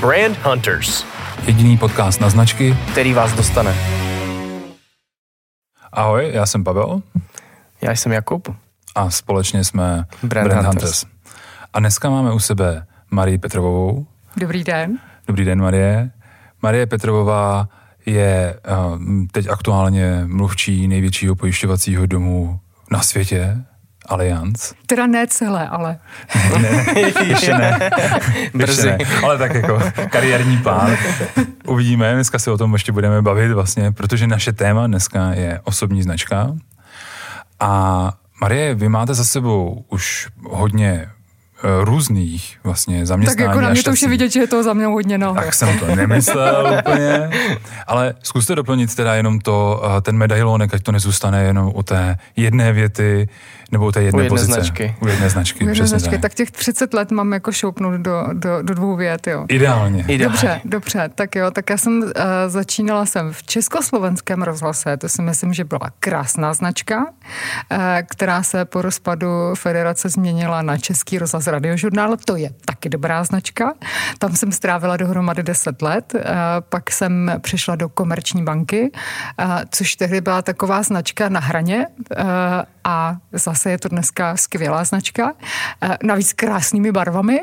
Brand Hunters. Jediný podcast na značky, který vás dostane. Ahoj, já jsem Pavel. Já jsem Jakub. A společně jsme Brand, Brand Hunters. Hunters. A dneska máme u sebe Marii Petrovovou. Dobrý den. Dobrý den, Marie. Marie Petrovová je uh, teď aktuálně mluvčí největšího pojišťovacího domu na světě, Allianz. Teda ne celé, ale. ne, ne, ještě ne. Brzy. ne. Ale tak jako kariérní plán. Uvidíme, dneska se o tom ještě budeme bavit vlastně, protože naše téma dneska je osobní značka. A Marie, vy máte za sebou už hodně různých vlastně zaměstnání. Tak jako na mě to už je vidět, že je to za mnou hodně no. Tak jsem to nemyslel úplně. Ale zkuste doplnit teda jenom to, eh, ten medailonek, ať to nezůstane jenom u té jedné věty, nebo u té jedné, u jedné pozice. Značky. U jedné značky. U jedné značky. Tak. tak těch 30 let mám jako šoupnout do, do, do dvou vět, jo. Ideálně. Ideálně. Dobře, dobře, tak jo, tak já jsem uh, začínala jsem v Československém rozhlase, to si myslím, že byla krásná značka, uh, která se po rozpadu federace změnila na Český rozhlas radiožurnál, to je taky dobrá značka. Tam jsem strávila dohromady 10 let, uh, pak jsem přešla do Komerční banky, uh, což tehdy byla taková značka na hraně uh, a zase je to dneska skvělá značka, eh, navíc krásnými barvami.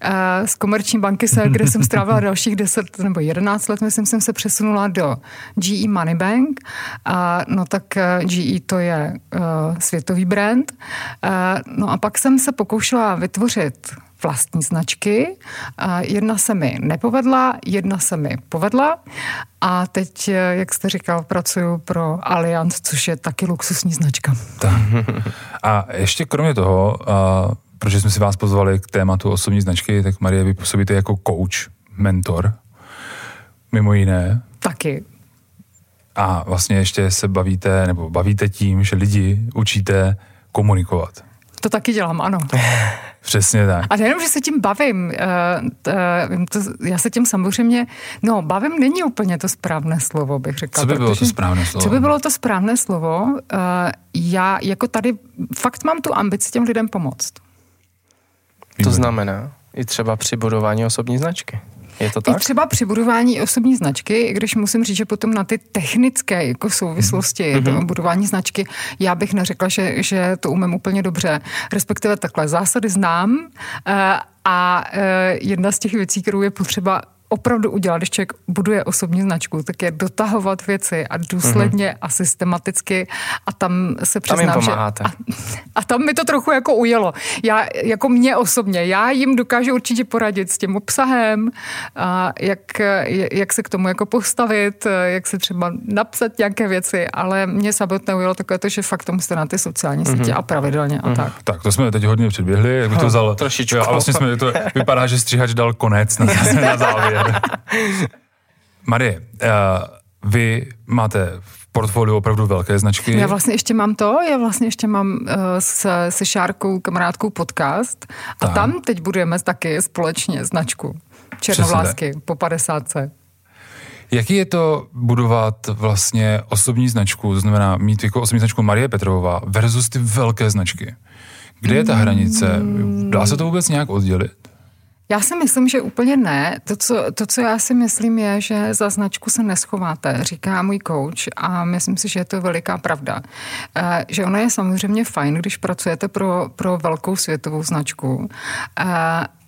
Eh, z komerční banky se, kde jsem strávila dalších 10 nebo 11 let, myslím, jsem se přesunula do GE Moneybank. A, no tak eh, GE to je světový brand. No a pak jsem se pokoušela vytvořit vlastní značky. Jedna se mi nepovedla, jedna se mi povedla a teď, jak jste říkal, pracuji pro Allianz, což je taky luxusní značka. Tak. A ještě kromě toho, protože jsme si vás pozvali k tématu osobní značky, tak Marie, vy působíte jako coach, mentor, mimo jiné. Taky. A vlastně ještě se bavíte, nebo bavíte tím, že lidi učíte komunikovat. To taky dělám, ano. Přesně tak. A nejenom, že se tím bavím, uh, to, já se tím samozřejmě, no bavím není úplně to správné slovo, bych řekla. Co by bylo to správné slovo? Co by bylo to správné slovo? Uh, já jako tady fakt mám tu ambici těm lidem pomoct. To znamená i třeba při budování osobní značky. Je to tak? I třeba při budování osobní značky, i když musím říct, že potom na ty technické jako souvislosti mm-hmm. budování značky, já bych neřekla, že, že to umím úplně dobře. Respektive takhle, zásady znám uh, a uh, jedna z těch věcí, kterou je potřeba opravdu udělat, když člověk buduje osobní značku, tak je dotahovat věci a důsledně mm-hmm. a systematicky a tam se přiznám, tam jim pomáháte. že... A, a tam mi to trochu jako ujelo. Já, jako mě osobně, já jim dokážu určitě poradit s tím obsahem, a jak, jak se k tomu jako postavit, jak se třeba napsat nějaké věci, ale mě samotné ujelo takové to, že fakt to musíte na ty sociální mm-hmm. sítě a pravidelně a mm-hmm. tak. Tak to jsme teď hodně předběhli, jak by to vzal... Trošičku. A vlastně jsme, to vypadá, že stříhač dal konec na, na závěr. Marie, uh, vy máte v portfoliu opravdu velké značky. Já vlastně ještě mám to, já vlastně ještě mám uh, se, se Šárkou, kamarádkou podcast a tak. tam teď budeme taky společně značku Černovlásky po 50. Jaký je to budovat vlastně osobní značku, to znamená mít jako osobní značku Marie Petrová versus ty velké značky? Kde je ta hranice? Dá se to vůbec nějak oddělit? Já si myslím, že úplně ne. To co, to, co já si myslím, je, že za značku se neschováte, říká můj coach a myslím si, že je to veliká pravda. E, že ono je samozřejmě fajn, když pracujete pro, pro velkou světovou značku, e,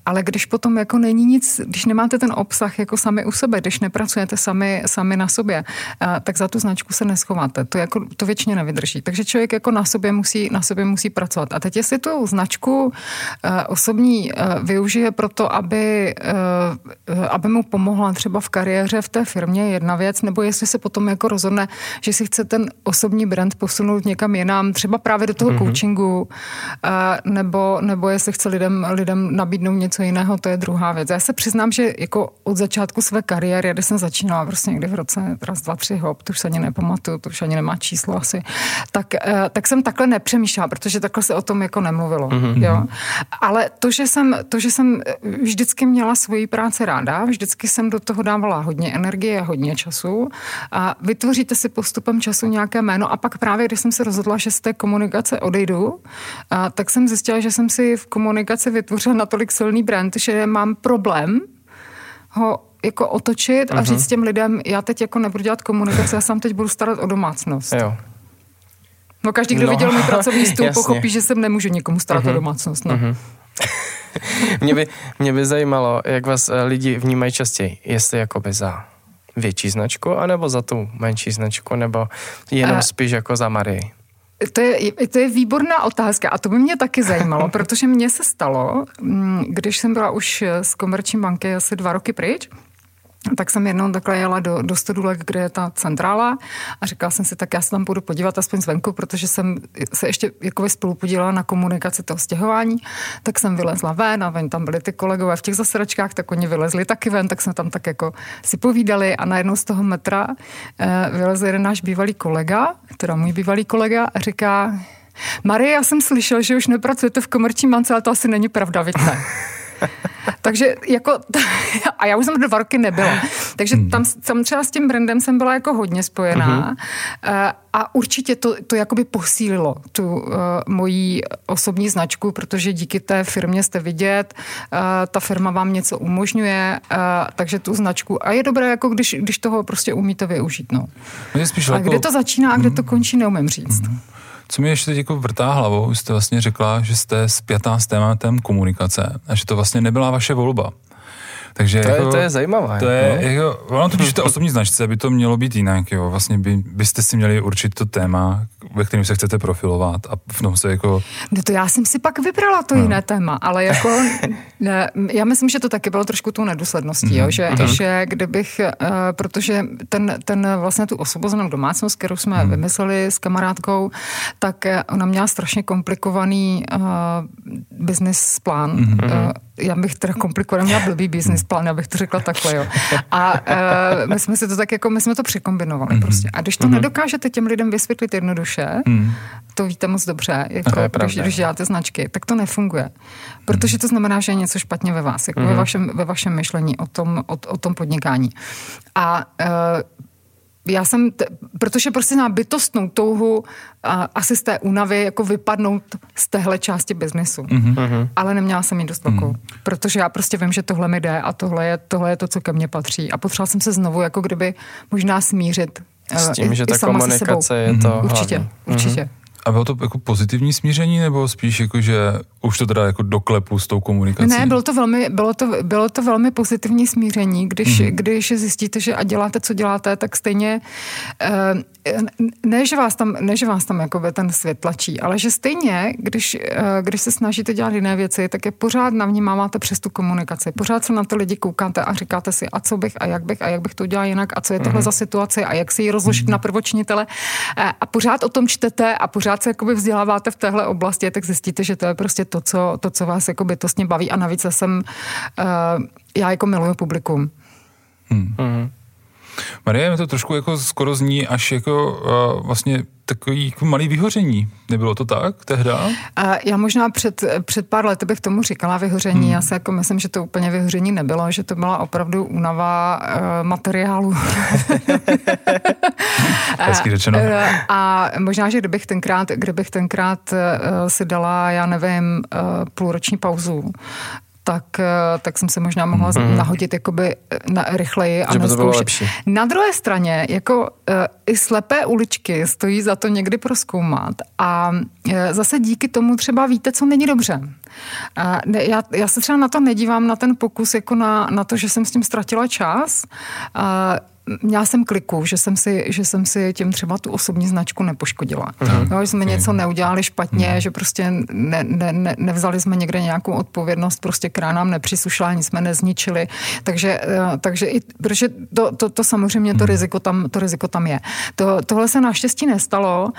ale když potom jako není nic, když nemáte ten obsah jako sami u sebe, když nepracujete sami, sami na sobě, eh, tak za tu značku se neschováte. To, jako, to většině nevydrží. Takže člověk jako na sobě musí, na sobě musí pracovat. A teď jestli tu značku eh, osobní eh, využije proto, aby, aby mu pomohla třeba v kariéře v té firmě jedna věc, nebo jestli se potom jako rozhodne, že si chce ten osobní brand posunout někam jinam, třeba právě do toho mm-hmm. coachingu, nebo, nebo jestli chce lidem, lidem nabídnout něco něco jiného, to je druhá věc. Já se přiznám, že jako od začátku své kariéry, když jsem začínala prostě někdy v roce raz, dva, tři hop, to už se ani nepamatuju, to už ani nemá číslo asi, tak, eh, tak jsem takhle nepřemýšlela, protože takhle se o tom jako nemluvilo. Mm-hmm. Jo? Ale to že, jsem, to, že jsem vždycky měla svoji práci ráda, vždycky jsem do toho dávala hodně energie, hodně času a vytvoříte si postupem času nějaké jméno a pak právě, když jsem se rozhodla, že z té komunikace odejdu, a, tak jsem zjistila, že jsem si v komunikaci vytvořila natolik silný brand, že mám problém ho jako otočit a říct těm lidem, já teď jako nebudu dělat komunikaci, já sám teď budu starat o domácnost. Jo. No každý, kdo No, viděl můj pracovní stůl, jasně. pochopí, že jsem nemůžu nikomu starat o domácnost. No. Mě by, mě by zajímalo, jak vás eh, lidi vnímají častěji. Jestli jakoby za větší značku, anebo za tu menší značku, nebo jenom Eh. spíš jako za Marii. To je, to je výborná otázka a to by mě taky zajímalo, protože mně se stalo, mm, když jsem byla už z komerční banky asi dva roky pryč, tak jsem jednou takhle jela do, do Stodulek, kde je ta centrála a říkala jsem si, tak já se tam půjdu podívat aspoň zvenku, protože jsem se ještě jako spolu podílela na komunikaci toho stěhování, tak jsem vylezla ven a ven tam byli ty kolegové v těch zasedačkách, tak oni vylezli taky ven, tak jsme tam tak jako si povídali a najednou z toho metra eh, vylezl jeden náš bývalý kolega, teda můj bývalý kolega a říká, Marie, já jsem slyšel, že už nepracujete v komerční mance, ale to asi není pravda, víte? Takže jako, a já už jsem dva roky nebyla. Takže tam, tam třeba s tím brandem jsem byla jako hodně spojená uh-huh. a určitě to, to jakoby posílilo tu uh, moji osobní značku, protože díky té firmě jste vidět, uh, ta firma vám něco umožňuje, uh, takže tu značku, a je dobré, jako když, když toho prostě umíte využít. No. No je spíš A jako, kde to začíná a kde to končí, neumím říct. Co mi ještě teď jako vrtá hlavou, jste vlastně řekla, že jste spjatá s tématem komunikace a že to vlastně nebyla vaše volba. Takže To je, jako, to je zajímavé. To je, no? jako, ono v té osobní značce by to mělo být jinak, jo. Vlastně by, byste si měli určit to téma, ve kterém se chcete profilovat a v tom se jako... No to já jsem si pak vybrala to no. jiné téma, ale jako ne, já myslím, že to taky bylo trošku tou nedůsledností, mm, jo, že, mm. že kdybych, uh, protože ten, ten vlastně tu osobozenou domácnost, kterou jsme mm. vymysleli s kamarádkou, tak uh, ona měla strašně komplikovaný uh, business plán. Mm. Uh, já bych teda komplikovaný, měla blbý business plán, abych to řekla takhle, jo. A uh, my jsme si to tak jako, my jsme to překombinovali mm. prostě. A když to mm. nedokážete těm lidem vysvětlit jednoduše, mm. to víte moc dobře, jako, To je když, když děláte značky, tak to nefunguje. Protože to znamená, že je něco špatně ve vás, jako mm. ve, vašem, ve vašem myšlení o tom, o, o tom podnikání. A uh, já jsem, t- protože prostě na bytostnou touhu a, asi z té únavy jako vypadnout z téhle části biznesu. Mm-hmm. Ale neměla jsem ji dost velkou, mm. protože já prostě vím, že tohle mi jde a tohle je, tohle je to, co ke mně patří. A potřebovala jsem se znovu jako kdyby možná smířit S eh, tím, i, že i ta komunikace je to Určitě, hlavní. určitě. A bylo to jako pozitivní smíření, nebo spíš jako, že už to teda jako doklepu s tou komunikací? Ne, bylo to velmi, bylo to, bylo to velmi pozitivní smíření, když, mm. když zjistíte, že a děláte, co děláte, tak stejně eh, ne, že vás tam, ne, že vás tam jakoby ten svět tlačí, ale že stejně, když, eh, když se snažíte dělat jiné věci, tak je pořád navnímáváte přes tu komunikaci. Pořád se na to lidi koukáte a říkáte si, a co bych, a jak bych, a jak bych to udělal jinak, a co je tohle mm. za situaci, a jak si ji rozložit mm. na prvočinitele. Eh, A pořád o tom čtete a pořád se jakoby vzděláváte v téhle oblasti, tak zjistíte, že to je prostě to, co, to, co vás jako bytostně baví. A navíc já jsem, uh, já jako miluju publikum. Hmm. Mhm. Marie, mi to trošku jako skoro zní až jako uh, vlastně takový jako malý vyhoření. Nebylo to tak tehda? Uh, já možná před, před pár lety bych tomu říkala vyhoření. Hmm. Já si jako myslím, že to úplně vyhoření nebylo, že to byla opravdu únava uh, materiálu. Hezky řečeno. Uh, a možná, že kdybych tenkrát, kdybych tenkrát uh, si dala, já nevím, uh, půlroční pauzu, tak, eh, tak jsem se možná mohla mm. nahodit jakoby eh, na, rychleji a neskoušet. lepší. Na druhé straně, jako uh, i slepé uličky stojí za to někdy proskoumat a uh, zase díky tomu třeba víte, co není dobře. Uh, ne, já, já se třeba na to nedívám, na ten pokus, jako na, na to, že jsem s tím ztratila čas. Uh, měla jsem kliku, že jsem si, že jsem si tím třeba tu osobní značku nepoškodila. Uh-huh. Jo, že jsme něco neudělali špatně, uh-huh. že prostě ne, ne, ne, nevzali jsme někde nějakou odpovědnost, prostě která nám nepříslušela, nic jsme nezničili. Takže, eh, takže i, protože to, to, to samozřejmě to riziko tam, to riziko tam je. To, tohle se naštěstí nestalo. Uh,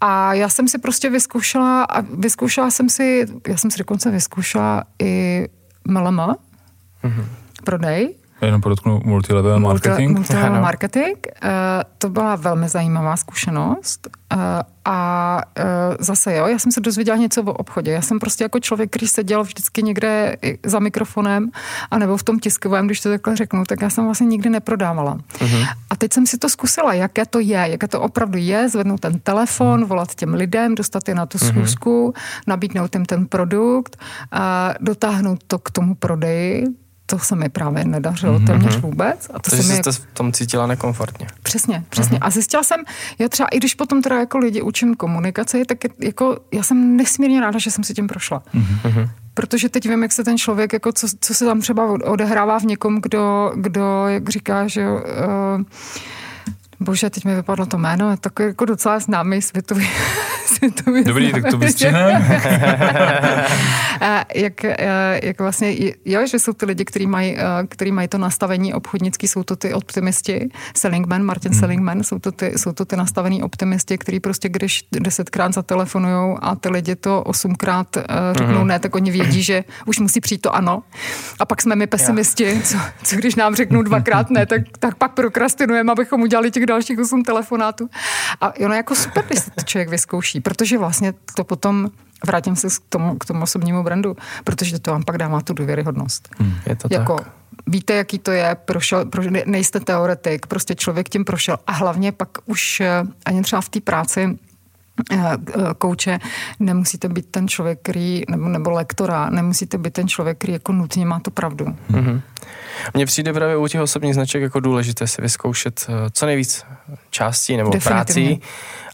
a já jsem si prostě vyzkoušela, a vyzkoušela jsem si, já jsem si dokonce vyzkoušela i MLM, uh-huh. prodej, Jenom podotknu multilevel marketing. Multilevel Ano. marketing. Uh, to byla velmi zajímavá zkušenost. Uh, a uh, zase jo, já jsem se dozvěděla něco o obchodě. Já jsem prostě jako člověk, který seděl vždycky někde i za mikrofonem, anebo v tom tiskovém, když to takhle řeknu, tak já jsem vlastně nikdy neprodávala. Uh-huh. A teď jsem si to zkusila, jaké to je, jaké to opravdu je, zvednout ten telefon, volat těm lidem, dostat je na tu schůzku, nabídnout jim ten produkt, uh, dotáhnout to k tomu prodeji, to se mi právě nedařilo mm-hmm. téměř vůbec. A to Takže se mi jste v tom cítila nekomfortně. Přesně, přesně. Mm-hmm. A zjistila jsem, já třeba, i když potom teda jako lidi učím komunikaci, tak jako já jsem nesmírně ráda, že jsem si tím prošla. Mm-hmm. Protože teď vím, jak se ten člověk, jako co, co se tam třeba odehrává v někom, kdo, kdo jak říká, že uh, Bože, teď mi vypadlo to jméno, je takový jako docela známý světový, světový Dobrý, známý, tak to vystřihne. jak, jak vlastně, jo, že jsou ty lidi, kteří mají, který mají to nastavení obchodnický, jsou to ty optimisti, Sellingman, Martin hmm. Sellingman, jsou to ty, jsou to ty nastavení optimisti, který prostě, když desetkrát zatelefonují a ty lidi to osmkrát řeknou hmm. ne, tak oni vědí, že už musí přijít to ano. A pak jsme my pesimisti, co, co když nám řeknou dvakrát ne, tak, tak pak prokrastinujeme, abychom udělali těch dalších 8 telefonátů. A ono jako super, když se to člověk vyzkouší, protože vlastně to potom vrátím se k tomu, k tomu osobnímu brandu, protože to vám pak dává tu důvěryhodnost. Hmm, je to jako, tak. Víte, jaký to je, prošel, pro, nejste teoretik, prostě člověk tím prošel a hlavně pak už eh, ani třeba v té práci kouče, nemusíte být ten člověk, který, nebo, nebo lektora, nemusíte být ten člověk, který jako nutně má tu pravdu. Mm-hmm. Mně přijde právě u těch osobních značek jako důležité si vyzkoušet eh, co nejvíc částí nebo prací,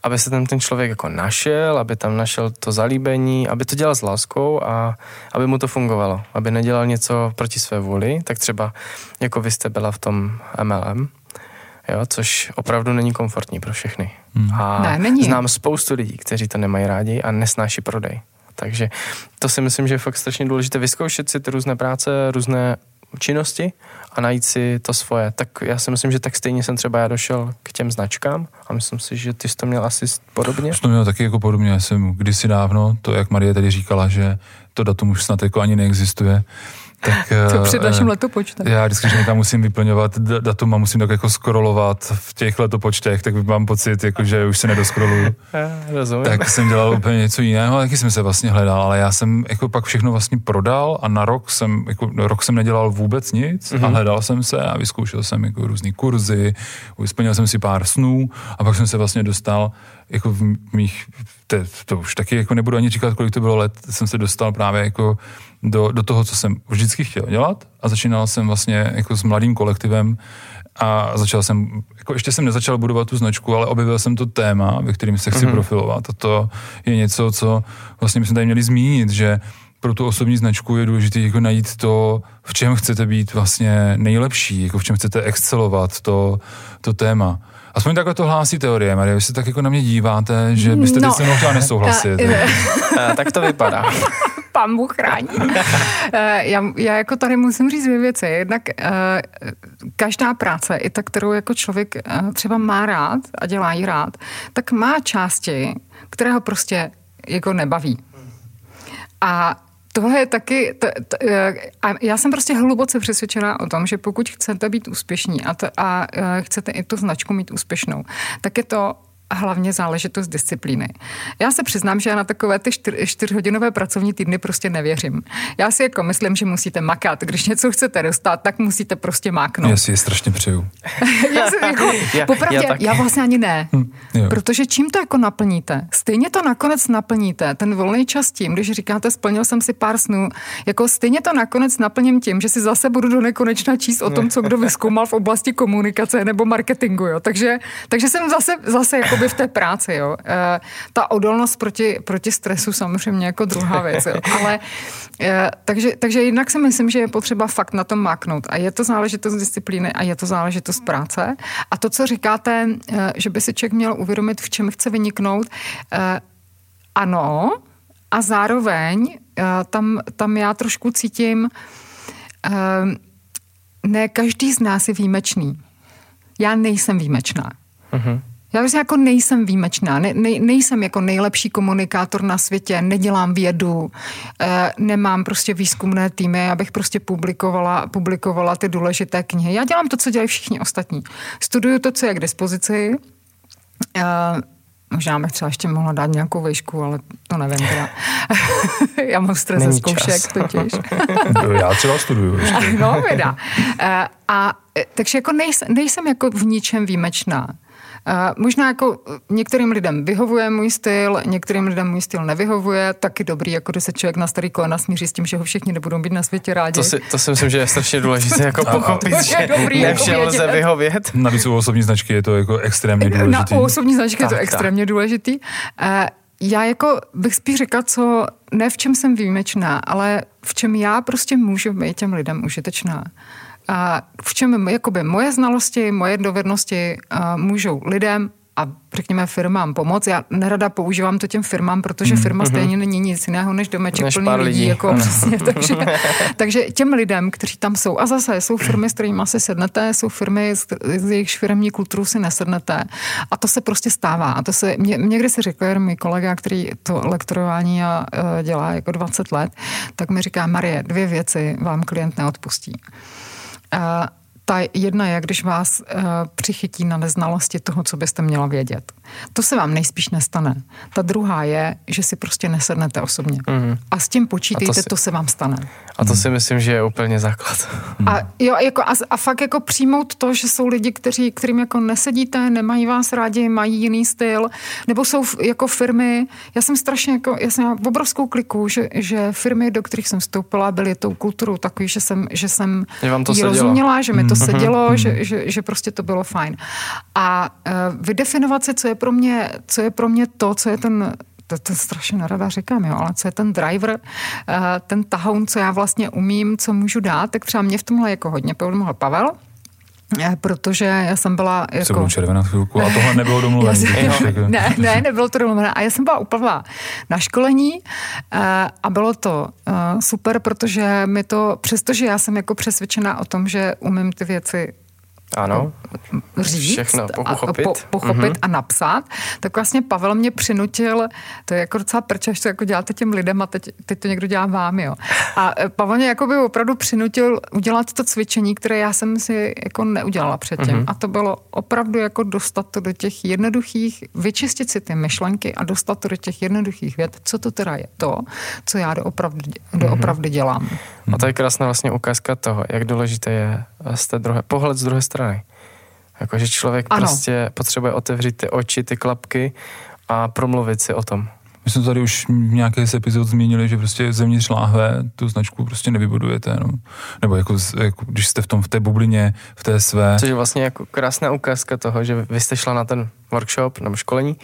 aby se tam ten člověk jako našel, aby tam našel to zalíbení, aby to dělal s láskou a aby mu to fungovalo. Aby nedělal něco proti své vůli, tak třeba jako vy jste byla v tom MLM, jo, což opravdu není komfortní pro všechny. Hmm. A ne, není. znám spoustu lidí, kteří to nemají rádi a nesnáší prodej. Takže to si myslím, že je fakt strašně důležité vyzkoušet si ty různé práce, různé činnosti a najít si to svoje. Tak já si myslím, že tak stejně jsem třeba já došel k těm značkám a myslím si, že ty jsi to měl asi podobně. Jsi to měl taky jako podobně. Já jsem kdysi dávno, to jak Marie tady říkala, že to datum už snad jako ani neexistuje, tak, to před eh, naším letopočtem. Já vždycky, že tam musím vyplňovat datum a musím tak jako scrollovat v těch letopočtech, tak mám pocit, jako, že už se nedoskroluju. Rozumím. Tak jsem dělal úplně něco jiného, taky jsem se vlastně hledal, ale já jsem jako pak všechno vlastně prodal a na rok jsem, jako rok jsem nedělal vůbec nic mm-hmm. a mhm. hledal jsem se a vyzkoušel jsem jako různé kurzy, splnil jsem si pár snů a pak jsem se vlastně dostal jako v mých, to, to už taky jako nebudu ani říkat, kolik to bylo let, jsem se dostal právě jako do, do toho, co jsem vždycky chtěl dělat a začínal jsem vlastně jako s mladým kolektivem a začal jsem, jako ještě jsem nezačal budovat tu značku, ale objevil jsem to téma, ve kterým se chci mm-hmm. profilovat a to je něco, co vlastně bychom tady měli zmínit, že pro tu osobní značku je důležité jako najít to, v čem chcete být vlastně nejlepší, jako v čem chcete excelovat to, to téma. Aspoň takhle to hlásí teorie, Marie. Vy se tak jako na mě díváte, že byste no. teď se mnou chtěla nesouhlasit. tak to vypadá. Pán Bůh chrání. Eh, já, já jako tady musím říct dvě věci. Jednak každá práce, i ta, kterou jako člověk třeba má rád a dělá ji rád, tak má části, které ho prostě jako nebaví. A Tohle je taky, to, to, a já jsem prostě hluboce přesvědčená o tom, že pokud chcete být úspěšní a, to, a chcete i tu značku mít úspěšnou, tak je to hlavně záležitost disciplíny. Já se přiznám, že já na takové ty čtyř, čtyřhodinové pracovní týdny prostě nevěřím. Já si jako myslím, že musíte makat. Když něco chcete dostat, tak musíte prostě máknout. Já si je strašně přeju. já si jako, já, popravdě, já, já vlastně ani ne. Hm, protože čím to jako naplníte? Stejně to nakonec naplníte. Ten volný čas tím, když říkáte, splnil jsem si pár snů, jako stejně to nakonec naplním tím, že si zase budu do nekonečna číst o tom, co kdo vyskoumal v oblasti komunikace nebo marketingu. Jo. Takže, takže jsem zase, zase jako jakoby v té práci, jo. E, ta odolnost proti, proti stresu samozřejmě jako druhá věc, jo. Ale e, takže, takže jednak si myslím, že je potřeba fakt na tom máknout. A je to záležitost disciplíny a je to záležitost práce. A to, co říkáte, e, že by si člověk měl uvědomit, v čem chce vyniknout, e, ano, a zároveň tam, tam já trošku cítím, ne každý z nás je výjimečný. Já nejsem výjimečná. Uh-huh. Já vlastně jako nejsem výjimečná, ne, ne, nejsem jako nejlepší komunikátor na světě, nedělám vědu, eh, nemám prostě výzkumné týmy, abych prostě publikovala, publikovala ty důležité knihy. Já dělám to, co dělají všichni ostatní. Studuju to, co je k dispozici, eh, Možná bych třeba ještě mohla dát nějakou vejšku, ale to nevím teda. Já mám stres ze zkoušek totiž. Já třeba studuju. Ještě. no, věda. A, a takže jako nejsem, nejsem jako v ničem výjimečná. Možná jako některým lidem vyhovuje můj styl, některým lidem můj styl nevyhovuje, taky dobrý, jako když se člověk na starý kolena smíří s tím, že ho všichni nebudou být na světě rádi. To si, to si myslím, že je strašně důležité jako pochopit, že dobrý, ne všem jako lze vyhovět. Navíc u osobní značky je to jako extrémně důležité. Na, u osobní značky tak, je to extrémně tak. důležitý. Já jako bych spíš řekla, co ne v čem jsem výjimečná, ale v čem já prostě můžu být těm lidem užitečná. A v čem jakoby moje znalosti, moje dovednosti můžou lidem a řekněme firmám pomoct. Já nerada používám to těm firmám, protože firma mm-hmm. stejně není nic jiného než domeček než plný lidí. lidí. Jako přesně, takže, takže těm lidem, kteří tam jsou, a zase jsou firmy, s kterými si sednete, jsou firmy, s jejichž firmní kulturu si nesednete. A to se prostě stává. A to se, mě, někdy se řekl, můj kolega, který to lektorování a, uh, dělá jako 20 let, tak mi říká, Marie, dvě věci vám klient neodpustí. Uh, ta jedna je, když vás uh, přichytí na neznalosti toho, co byste měla vědět. To se vám nejspíš nestane. Ta druhá je, že si prostě nesednete osobně. Mm. A s tím počítejte, to, si, to se vám stane. A to si myslím, že je úplně základ. A, jo, jako, a, a fakt jako přijmout to, že jsou lidi, kteří, kterým jako nesedíte, nemají vás rádi, mají jiný styl, nebo jsou jako firmy, já jsem strašně jako, já jsem v obrovskou kliku, že, že firmy, do kterých jsem vstoupila, byly tou kulturou takový, že jsem, že jsem jí rozuměla, že mi to to sedělo, mm. že, že, že prostě to bylo fajn. A uh, vydefinovat si, co je pro mě, co je pro mě to, co je ten to, to strašně nerada říkám, jo, ale co je ten driver, uh, ten tahoun, co já vlastně umím, co můžu dát, tak třeba mě v tomhle jako hodně pomohl Pavel, eh, protože já jsem byla jako... Se budu červená chvilku a tohle nebylo domluvené. ne, ne, nebylo to domluvené. A já jsem byla úplně na školení a bylo to super, protože mi to, přestože já jsem jako přesvědčená o tom, že umím ty věci ano, říct všechno pochopit, a, po, pochopit mm-hmm. a napsat, tak vlastně Pavel mě přinutil, to je jako docela prč, až to jako děláte těm lidem a teď, teď to někdo dělá vám, jo. A e, Pavel mě jako by opravdu přinutil udělat to cvičení, které já jsem si jako neudělala předtím. Mm-hmm. A to bylo opravdu jako dostat to do těch jednoduchých, vyčistit si ty myšlenky a dostat to do těch jednoduchých věd, co to teda je to, co já doopravdy, doopravdy dělám. A to je krásná vlastně ukázka toho, jak důležité je z té druhé, pohled z druhé strany. Jakože člověk ano. prostě potřebuje otevřít ty oči, ty klapky a promluvit si o tom. My jsme tady už v nějaké z epizod zmínili, že prostě zevnitř láhve tu značku prostě nevybudujete, no. Nebo jako, jako, když jste v tom, v té bublině, v té své. Což je vlastně jako krásná ukázka toho, že vy jste šla na ten workshop nebo školení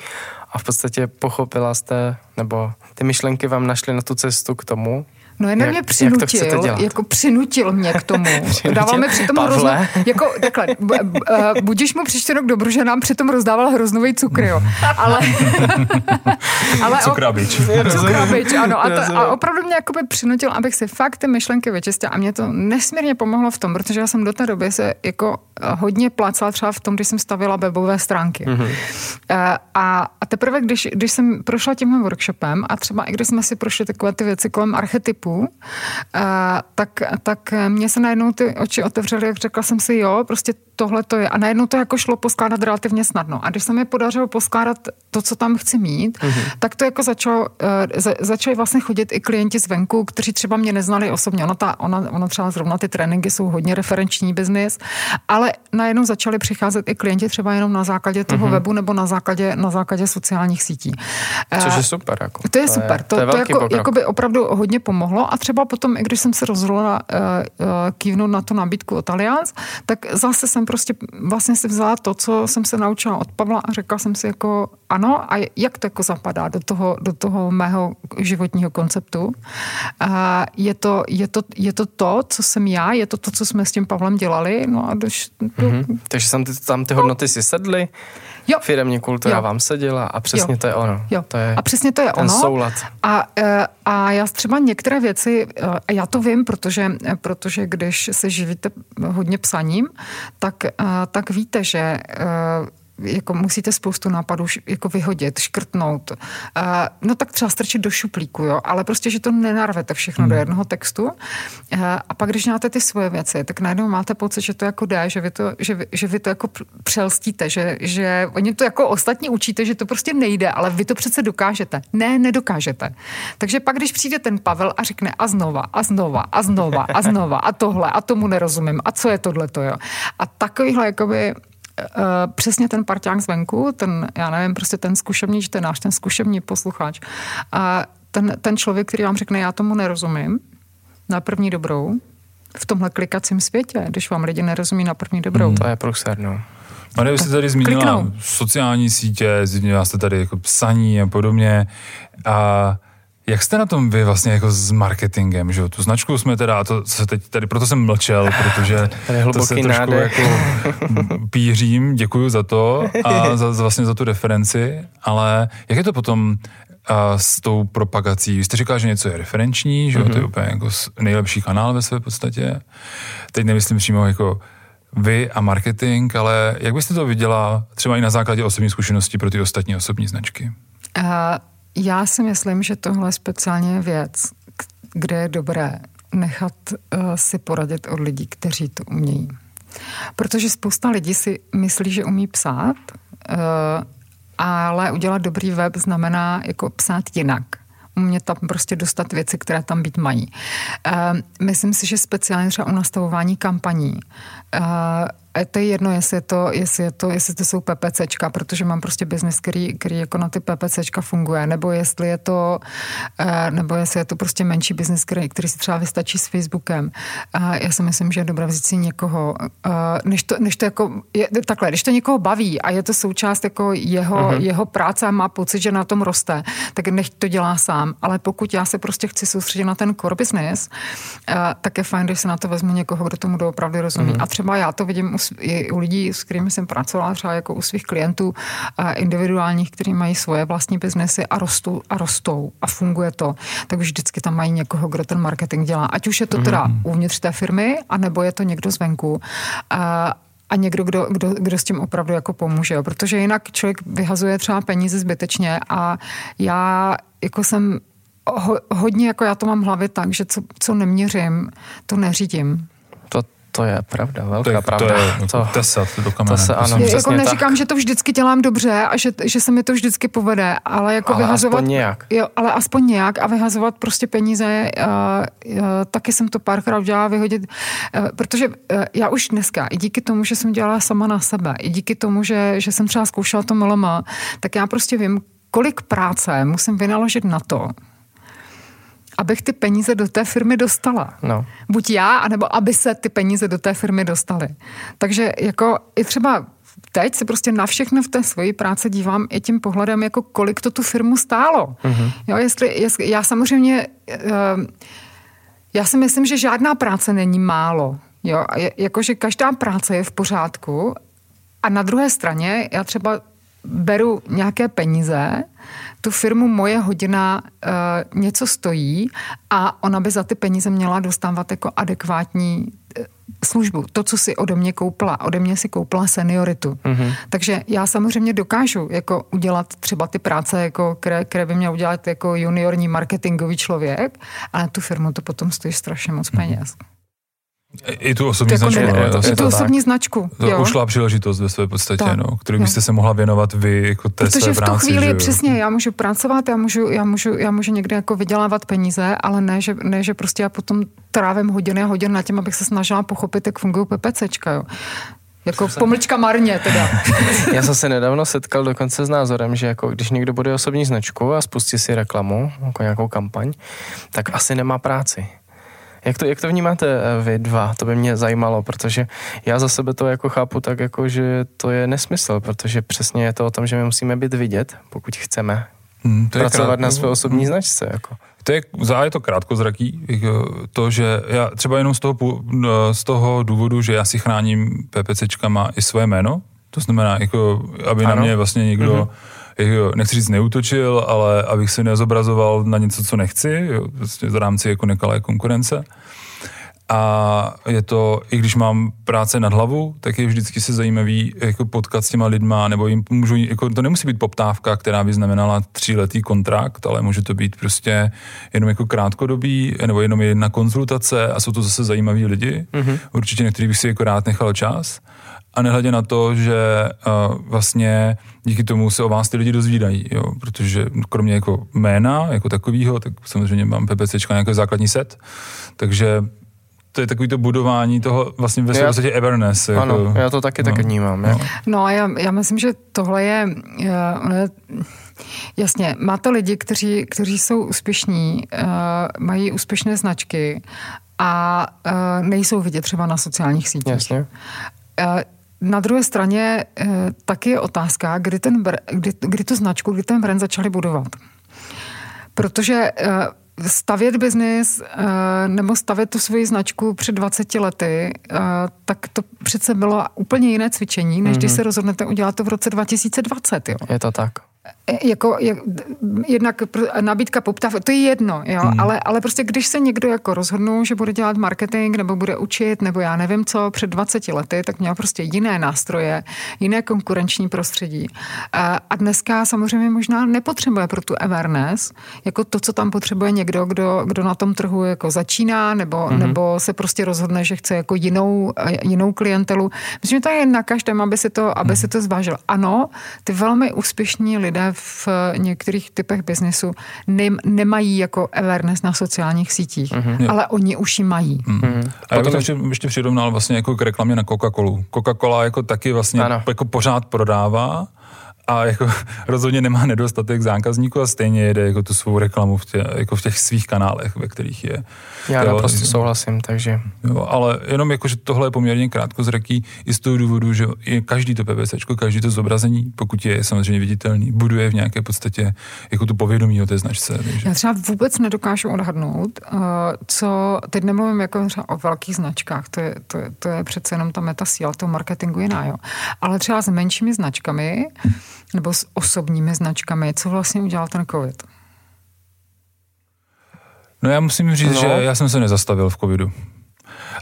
a v podstatě pochopila jste, nebo ty myšlenky vám našly na tu cestu k tomu, No jen mě přinutil, jako přinutil mě k tomu. Dáváme přitom hroznou, jako takhle, budíš mu příští rok dobru, že nám přitom rozdával hroznový cukr, jo. Ale, ale cukrabič. Cukrabič, ano. A, to, a opravdu mě jakoby přinutil, abych si fakt ty myšlenky vyčistila a mě to nesmírně pomohlo v tom, protože já jsem do té doby se jako hodně plácala třeba v tom, když jsem stavila webové stránky. Mm-hmm. A, a teprve, když, když jsem prošla tímhle workshopem a třeba i když jsme si prošli takové ty věci kolem archetypu, roku, tak, tak mě se najednou ty oči otevřely, jak řekla jsem si, jo, prostě tohle to je. A najednou to jako šlo poskládat relativně snadno. A když se mi podařilo poskládat to, co tam chci mít, mm-hmm. tak to jako začalo, uh, za, začali vlastně chodit i klienti zvenku, kteří třeba mě neznali osobně. Ona, ta, ona, ona třeba zrovna ty tréninky jsou hodně referenční biznis, ale najednou začali přicházet i klienti třeba jenom na základě toho mm-hmm. webu nebo na základě, na základě sociálních sítí. Což je super. Jako. To je to super. Je, to, to, je to jako, jako by opravdu hodně pomohlo a třeba potom, i když jsem se rozhodla uh, uh, kývnout na tu nabídku od Allianz, tak zase jsem prostě vlastně si vzala to, co jsem se naučila od Pavla a řekla jsem si jako ano a jak to jako zapadá do toho, do toho mého životního konceptu. A je, to, je, to, je to to, co jsem já, je to to, co jsme s tím Pavlem dělali. No a doš, do... mm-hmm. Takže tam ty, tam ty hodnoty si sedly, jo. firmní kultura jo. vám seděla a přesně jo. to je ono. Jo. To je a přesně to je ten ono. soulad. A, e, a já třeba některé věci, a já to vím, protože, protože když se živíte hodně psaním, tak, e, tak víte, že jako musíte spoustu nápadů jako vyhodit, škrtnout. no tak třeba strčit do šuplíku, jo, ale prostě, že to nenarvete všechno hmm. do jednoho textu. a pak, když máte ty svoje věci, tak najednou máte pocit, že to jako jde, že vy to, že vy, že vy to jako přelstíte, že, že oni to jako ostatní učíte, že to prostě nejde, ale vy to přece dokážete. Ne, nedokážete. Takže pak, když přijde ten Pavel a řekne a znova, a znova, a znova, a znova, a tohle, a tomu nerozumím, a co je tohle to, jo. A takovýhle jakoby přesně ten parťák zvenku, ten, já nevím, prostě ten zkušebníč, ten náš, ten zkušební posluchač, a ten, ten člověk, který vám řekne, já tomu nerozumím, na první dobrou, v tomhle klikacím světě, když vám lidi nerozumí na první dobrou. Hmm. To je průser, no. Marie, jste tady zmínila kliknou. sociální sítě, zmínila jste tady jako psaní a podobně. A jak jste na tom vy vlastně jako s marketingem, že Tu značku jsme teda, to se teď tady, proto jsem mlčel, protože to se trošku jako pířím, děkuju za to a za, vlastně za tu referenci, ale jak je to potom a s tou propagací. Vy jste říkal, že něco je referenční, že mm-hmm. to je mhm. úplně jako nejlepší kanál ve své podstatě. Teď nemyslím přímo jako vy a marketing, ale jak byste to viděla třeba i na základě osobní zkušenosti pro ty ostatní osobní značky? Uh, já si myslím, že tohle je speciálně věc, kde je dobré nechat uh, si poradit od lidí, kteří to umějí. Protože spousta lidí si myslí, že umí psát, uh, ale udělat dobrý web znamená jako psát jinak umět tam prostě dostat věci, které tam být mají. Uh, myslím si, že speciálně třeba u nastavování kampaní a to je jedno, jestli, je to, jestli, je to, jestli to jsou PPCčka, protože mám prostě biznis, který, který jako na ty PPCčka funguje, nebo jestli je to, nebo jestli je to prostě menší biznis, který, který si třeba vystačí s Facebookem. Já si myslím, že je dobré vzít si někoho, než to, než to jako, je, takhle, když to někoho baví a je to součást jako jeho, uh-huh. jeho práce a má pocit, že na tom roste, tak nech to dělá sám. Ale pokud já se prostě chci soustředit na ten core business, tak je fajn, když se na to vezmu někoho, kdo tomu doopravdy rozumí. Uh-huh. A třeba já to vidím i u lidí, s kterými jsem pracovala, třeba jako u svých klientů individuálních, kteří mají svoje vlastní biznesy a rostou a rostou a funguje to, tak už vždycky tam mají někoho, kdo ten marketing dělá. Ať už je to teda mm. uvnitř té firmy, anebo je to někdo zvenku. A, a někdo, kdo, kdo, kdo s tím opravdu jako pomůže. Jo. Protože jinak člověk vyhazuje třeba peníze zbytečně a já jako jsem ho, hodně, jako já to mám v hlavě tak, že co, co neměřím, to neřídím. To je pravda, velká to je, pravda. To je to, tesat do kamene. To se, ano, je, jako neříkám, tak. že to vždycky dělám dobře a že, že se mi to vždycky povede, ale jako ale vyhazovat... aspoň nějak. Jo, ale aspoň nějak a vyhazovat prostě peníze, uh, uh, taky jsem to párkrát dělala vyhodit, uh, protože uh, já už dneska, i díky tomu, že jsem dělala sama na sebe, i díky tomu, že, že jsem třeba zkoušela to MLM, tak já prostě vím, kolik práce musím vynaložit na to, abych ty peníze do té firmy dostala. No. Buď já, anebo aby se ty peníze do té firmy dostaly. Takže jako i třeba teď se prostě na všechno v té svoji práci dívám i tím pohledem, jako kolik to tu firmu stálo. Mm-hmm. Jo, jestli, jestli, já samozřejmě, uh, já si myslím, že žádná práce není málo. Jo, jakože každá práce je v pořádku a na druhé straně já třeba beru nějaké peníze, tu firmu moje hodina uh, něco stojí a ona by za ty peníze měla dostávat jako adekvátní uh, službu. To, co si ode mě koupila. Ode mě si koupila senioritu. Mm-hmm. Takže já samozřejmě dokážu jako udělat třeba ty práce, jako, které, které by měl udělat jako juniorní marketingový člověk, ale tu firmu to potom stojí strašně moc peněz. Mm-hmm. I tu osobní jako značku. Ne, no, I tu osobní tak. značku. To jo. ušla příležitost ve své podstatě, tak, no, kterou byste se mohla věnovat vy jako té Protože své v tu chvíli že přesně, já můžu pracovat, já můžu, já můžu, já můžu někde jako vydělávat peníze, ale ne že, ne, že prostě já potom trávím hodiny a hodiny na tím, abych se snažila pochopit, jak fungují PPCčka, jo. Jako pomlčka marně teda. Já jsem se nedávno setkal dokonce s názorem, že jako když někdo bude osobní značku a spustí si reklamu, jako nějakou kampaň, tak asi nemá práci. Jak to, jak to vnímáte eh, vy dva? To by mě zajímalo, protože já za sebe to jako chápu tak, jako, že to je nesmysl, protože přesně je to o tom, že my musíme být vidět, pokud chceme hmm, to pracovat krát... na své osobní hmm. značce. Jako. To je, je to krátkozraký, to, že já třeba jenom z toho, no, z toho důvodu, že já si chráním PPCčkama i své jméno, to znamená, jako, aby ano. na mě vlastně někdo mm-hmm jo, nechci říct neutočil, ale abych se nezobrazoval na něco, co nechci, jo, vlastně v rámci jako nekalé konkurence. A je to, i když mám práce nad hlavu, tak je vždycky se zajímavý jako potkat s těma lidma, nebo jim můžu, jako to nemusí být poptávka, která by znamenala tříletý kontrakt, ale může to být prostě jenom jako krátkodobý, nebo jenom jedna konzultace a jsou to zase zajímaví lidi, mm-hmm. určitě některý bych si jako rád nechal čas a nehledě na to, že uh, vlastně díky tomu se o vás ty lidi dozvídají, jo, protože kromě jako jména, jako takového, tak samozřejmě mám PPC nějaký základní set, takže to je takový to budování toho vlastně ve podstatě Everness. Jako, ano, já to taky no, tak vnímám. No, no já, já myslím, že tohle je, je jasně, máte lidi, kteří, kteří jsou úspěšní, uh, mají úspěšné značky a uh, nejsou vidět třeba na sociálních sítích. Jasně. Na druhé straně uh, taky je otázka, kdy, ten, kdy, kdy tu značku, kdy ten brand začali budovat. Protože uh, stavět biznis eh, nebo stavět tu svoji značku před 20 lety, eh, tak to přece bylo úplně jiné cvičení, než mm-hmm. když mhm. se rozhodnete udělat to v roce 2020. Jo. Je to tak. Jako, jak, jednak nabídka, poptávka, to je jedno, jo, hmm. ale, ale prostě když se někdo jako rozhodnou, že bude dělat marketing, nebo bude učit, nebo já nevím co, před 20 lety, tak měl prostě jiné nástroje, jiné konkurenční prostředí. A, a dneska samozřejmě možná nepotřebuje pro tu awareness, jako to, co tam potřebuje někdo, kdo, kdo na tom trhu jako začíná, nebo, hmm. nebo se prostě rozhodne, že chce jako jinou, jinou klientelu. Myslím, že to je na každém, aby si to, aby hmm. si to zvážil. Ano, ty velmi úspěšní lidé lidé v některých typech biznesu ne, nemají jako awareness na sociálních sítích, mm-hmm. ale oni už ji mají. Mm-hmm. A já bych ještě, ještě přirovnal vlastně jako k reklamě na Coca-Colu. Coca-Cola jako taky vlastně jako pořád prodává, a jako rozhodně nemá nedostatek zákazníků a stejně jede jako tu svou reklamu v, tě, jako v těch svých kanálech, ve kterých je. Já jo, naprosto souhlasím, takže... Jo, ale jenom jako, že tohle je poměrně krátko zraký i z toho důvodu, že je každý to PPC, každý to zobrazení, pokud je samozřejmě viditelný, buduje v nějaké podstatě jako tu povědomí o té značce. Takže... Já třeba vůbec nedokážu odhadnout, uh, co, teď nemluvím jako třeba o velkých značkách, to je, to je, to je přece jenom ta meta síla toho marketingu jiná, jo. Ale třeba s menšími značkami, nebo s osobními značkami. Co vlastně udělal ten COVID? No já musím říct, no. že já jsem se nezastavil v covidu.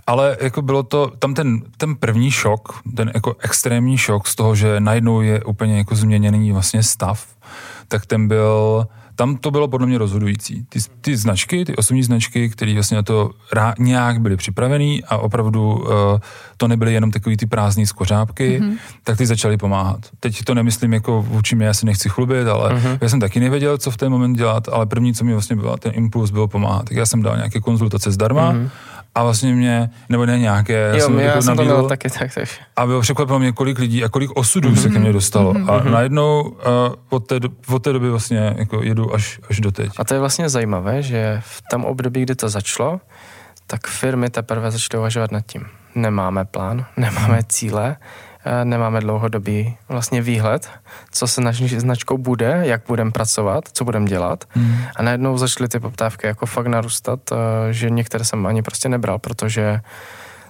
Ale jako bylo to, tam ten, ten první šok, ten jako extrémní šok z toho, že najednou je úplně jako změněný vlastně stav, tak ten byl tam to bylo podle mě rozhodující. Ty, ty značky, ty osobní značky, které vlastně na to rá, nějak byly připravený a opravdu uh, to nebyly jenom takový ty prázdné skořápky, mm-hmm. tak ty začaly pomáhat. Teď to nemyslím jako vůči mě, já si nechci chlubit, ale mm-hmm. já jsem taky nevěděl, co v ten moment dělat, ale první, co mi vlastně byl ten impuls, bylo pomáhat. Tak já jsem dal nějaké konzultace zdarma, mm-hmm a vlastně mě, nebo ne nějaké, jo, jsem, já jako jsem nabídl, to měl taky tak, tak. A bylo překvapilo mě, kolik lidí a kolik osudů mm-hmm. se ke mhm. mně dostalo. Mm-hmm. A mhm. najednou uh, od, té, od té doby vlastně jako jedu až, až do teď. A to je vlastně zajímavé, že v tom období, kdy to začalo, tak firmy teprve začaly uvažovat nad tím. Nemáme plán, nemáme cíle, nemáme dlouhodobý vlastně výhled, co se naší značkou bude, jak budeme pracovat, co budeme dělat. Hmm. A najednou začaly ty poptávky jako fakt narůstat, eh, že některé jsem ani prostě nebral, protože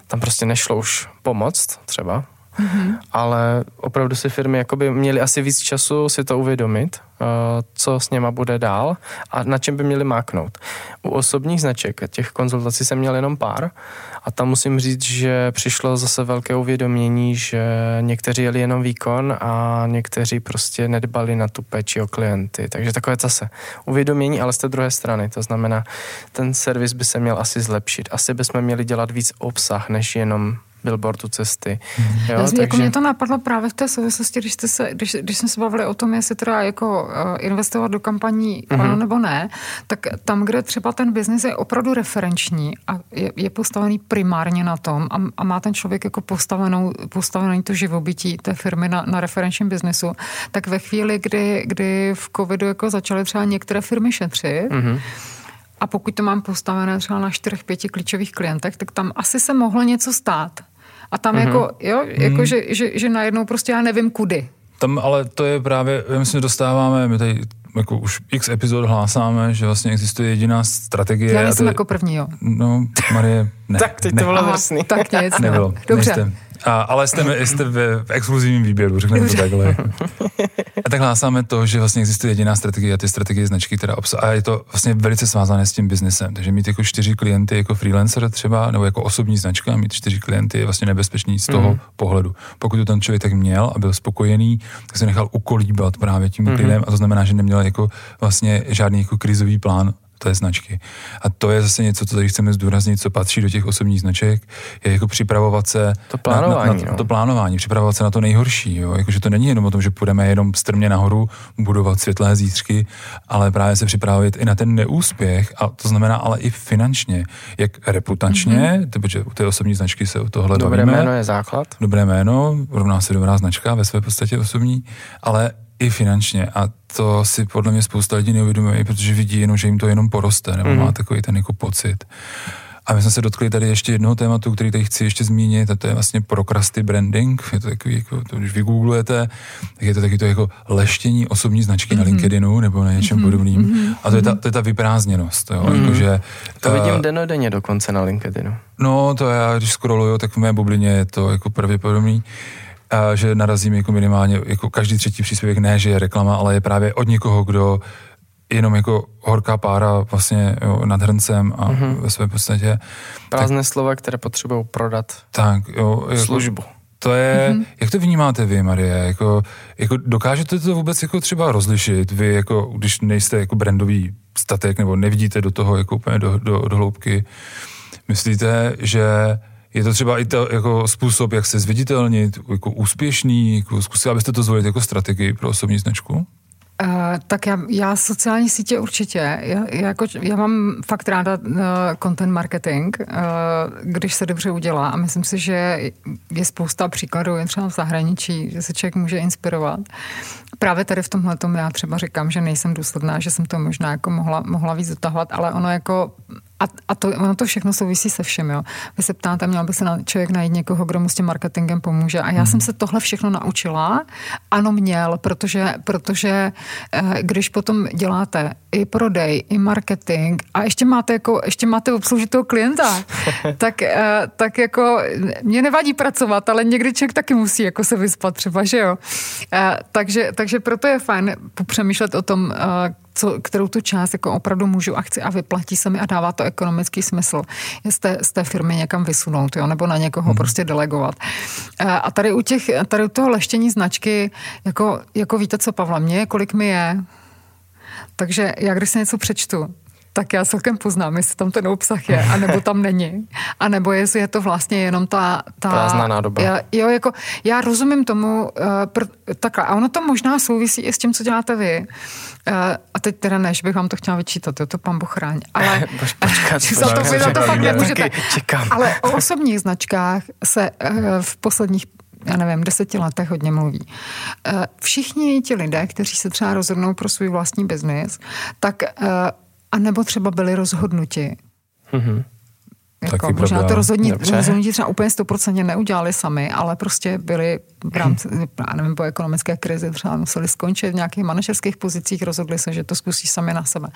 tam prostě nešlo už pomoct třeba, Mm-hmm. Ale opravdu si firmy jakoby měly asi víc času si to uvědomit, uh, co s něma bude dál a na čem by měli máknout. U osobních značek těch konzultací jsem měl jenom pár a tam musím říct, že přišlo zase velké uvědomění, že někteří jeli jenom výkon a někteří prostě nedbali na tu péči o klienty. Takže takové zase uvědomění, ale z té druhé strany. To znamená, ten servis by se měl asi zlepšit. Asi bychom měli dělat víc obsah, než jenom billboardu cesty. Mm. Jo, takže... Jako mě to napadlo právě v té souvislosti, když, jste se, když, když jsme se bavili o tom, jestli teda jako uh, investovat do kampaní mm-hmm. ano nebo ne, tak tam, kde třeba ten biznis je opravdu referenční a je, je postavený primárně na tom a, a má ten člověk jako postavenou, postavený to živobytí té firmy na, na referenčním biznesu, tak ve chvíli, kdy, kdy v covidu jako začaly třeba některé firmy šetřit, mm-hmm a pokud to mám postavené třeba na čtyřech, pěti klíčových klientech, tak tam asi se mohlo něco stát. A tam mm-hmm. jako, jo, jako mm. že, že, že najednou prostě já nevím kudy. Tam ale to je právě, my se dostáváme, my tady jako už x epizod hlásáme, že vlastně existuje jediná strategie. Já jsem jako první, jo. No, Marie, ne. tak teď ne. to bylo drsný. Tak nic. Nebylo. Dobře. Nejste. A, ale jste, jste v, v exkluzivním výběru, řekneme to takhle. A tak hlásáme to, že vlastně existuje jediná strategie a ty strategie značky, která obsah, a je to vlastně velice svázané s tím biznesem. Takže mít jako čtyři klienty jako freelancer třeba, nebo jako osobní značka, mít čtyři klienty je vlastně nebezpečný z toho mm. pohledu. Pokud to ten člověk tak měl a byl spokojený, tak se nechal ukolíbat právě tím mm-hmm. klidem a to znamená, že neměl jako vlastně žádný jako krizový plán té značky. A to je zase něco, co tady chceme zdůraznit, co patří do těch osobních značek, je jako připravovat se to plánování, na, na, na, no. to plánování, připravovat se na to nejhorší. Jo? Jako, že to není jenom o tom, že půjdeme jenom strmě nahoru budovat světlé zítřky, ale právě se připravit i na ten neúspěch, a to znamená ale i finančně, jak reputačně, mm-hmm. protože u té osobní značky se o tohle Dobré bavíme. jméno je základ. Dobré jméno, rovná se dobrá značka ve své podstatě osobní, ale i finančně a to si podle mě spousta lidí neuvědomuje, protože vidí jenom, že jim to jenom poroste, nebo mm. má takový ten jako pocit. A my jsme se dotkli tady ještě jednoho tématu, který tady chci ještě zmínit, a to je vlastně prokrasty branding. Je to takový, jako, to, když vygooglujete, tak je to taky to jako leštění osobní značky mm-hmm. na mhm. LinkedInu nebo na něčem mm-hmm. podobným. Mm-hmm. A to je ta, to je ta vyprázdněnost. Jo? Mm-hmm. Jako, že, to vidím uh, denodenně dokonce na LinkedInu. No, to já, když scrolluju, tak v mé bublině je to jako pravděpodobný a že narazím jako minimálně, jako každý třetí příspěvek ne, že je reklama, ale je právě od někoho, kdo jenom jako horká pára vlastně jo, nad hrncem a mm-hmm. ve své podstatě. Prázdné tak, slova, které potřebují prodat tak, jo, jako, službu. To je, mm-hmm. jak to vnímáte vy, Marie? Jako, jako dokážete to vůbec jako třeba rozlišit? Vy, jako, když nejste jako brandový statek nebo nevidíte do toho jako úplně do, do, do hloubky, myslíte, že je to třeba i to, jako způsob, jak se zviditelnit, jako úspěšný, jako zkusil, abyste to zvolili jako strategii pro osobní značku? Uh, tak já, já sociální sítě určitě. Já, já, jako, já mám fakt ráda uh, content marketing, uh, když se dobře udělá a myslím si, že je spousta příkladů jen třeba v zahraničí, že se člověk může inspirovat. Právě tady v tomhle já třeba říkám, že nejsem důsledná, že jsem to možná jako mohla, mohla víc dotahovat, ale ono jako a, a to, ono to všechno souvisí se všem, jo. Vy se ptáte, měl by se na, člověk najít někoho, kdo mu s tím marketingem pomůže. A já hmm. jsem se tohle všechno naučila. Ano, měl, protože, protože eh, když potom děláte i prodej, i marketing a ještě máte, jako, ještě máte obsloužit toho klienta, tak, eh, tak jako mě nevadí pracovat, ale někdy člověk taky musí jako se vyspat třeba, že jo. Eh, takže, takže proto je fajn popřemýšlet o tom, co, kterou tu část jako opravdu můžu a chci a vyplatí se mi a dává to ekonomický smysl. Je z té, z té firmy někam vysunout, jo, nebo na někoho hmm. prostě delegovat. A tady u těch, tady u toho leštění značky, jako, jako víte co, Pavla, mě kolik mi je, takže já když si něco přečtu, tak já celkem poznám, jestli tam ten obsah je, anebo tam není. A nebo jestli je to vlastně jenom ta... ta Prázdná nádoba. Já, jo, jako, já rozumím tomu, uh, pr, takhle, a ono to možná souvisí i s tím, co děláte vy. Uh, a teď teda ne, že bych vám to chtěla vyčítat, jo, to pan Bochráň. Ale počkat, za to, za to fakt nemůžete. Čekám. Ale o osobních značkách se uh, v posledních já nevím, deseti letech hodně mluví. Všichni ti lidé, kteří se třeba rozhodnou pro svůj vlastní biznis, tak a nebo třeba byli rozhodnuti. Mm-hmm. Jako, Taky možná to rozhodní, rozhodnutí třeba úplně stoprocentně neudělali sami, ale prostě byli v rámci, já nevím, po ekonomické krizi třeba museli skončit v nějakých manažerských pozicích, rozhodli se, že to zkusí sami na sebe.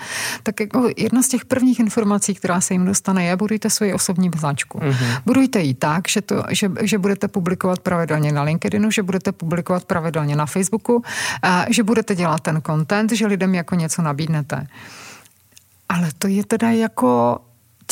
Tak jako jedna z těch prvních informací, která se jim dostane, je budujte svoji osobní značku. Mm-hmm. Budujte ji tak, že, to, že, že budete publikovat pravidelně na LinkedInu, že budete publikovat pravidelně na Facebooku, a že budete dělat ten content, že lidem jako něco nabídnete. Ale to je teda jako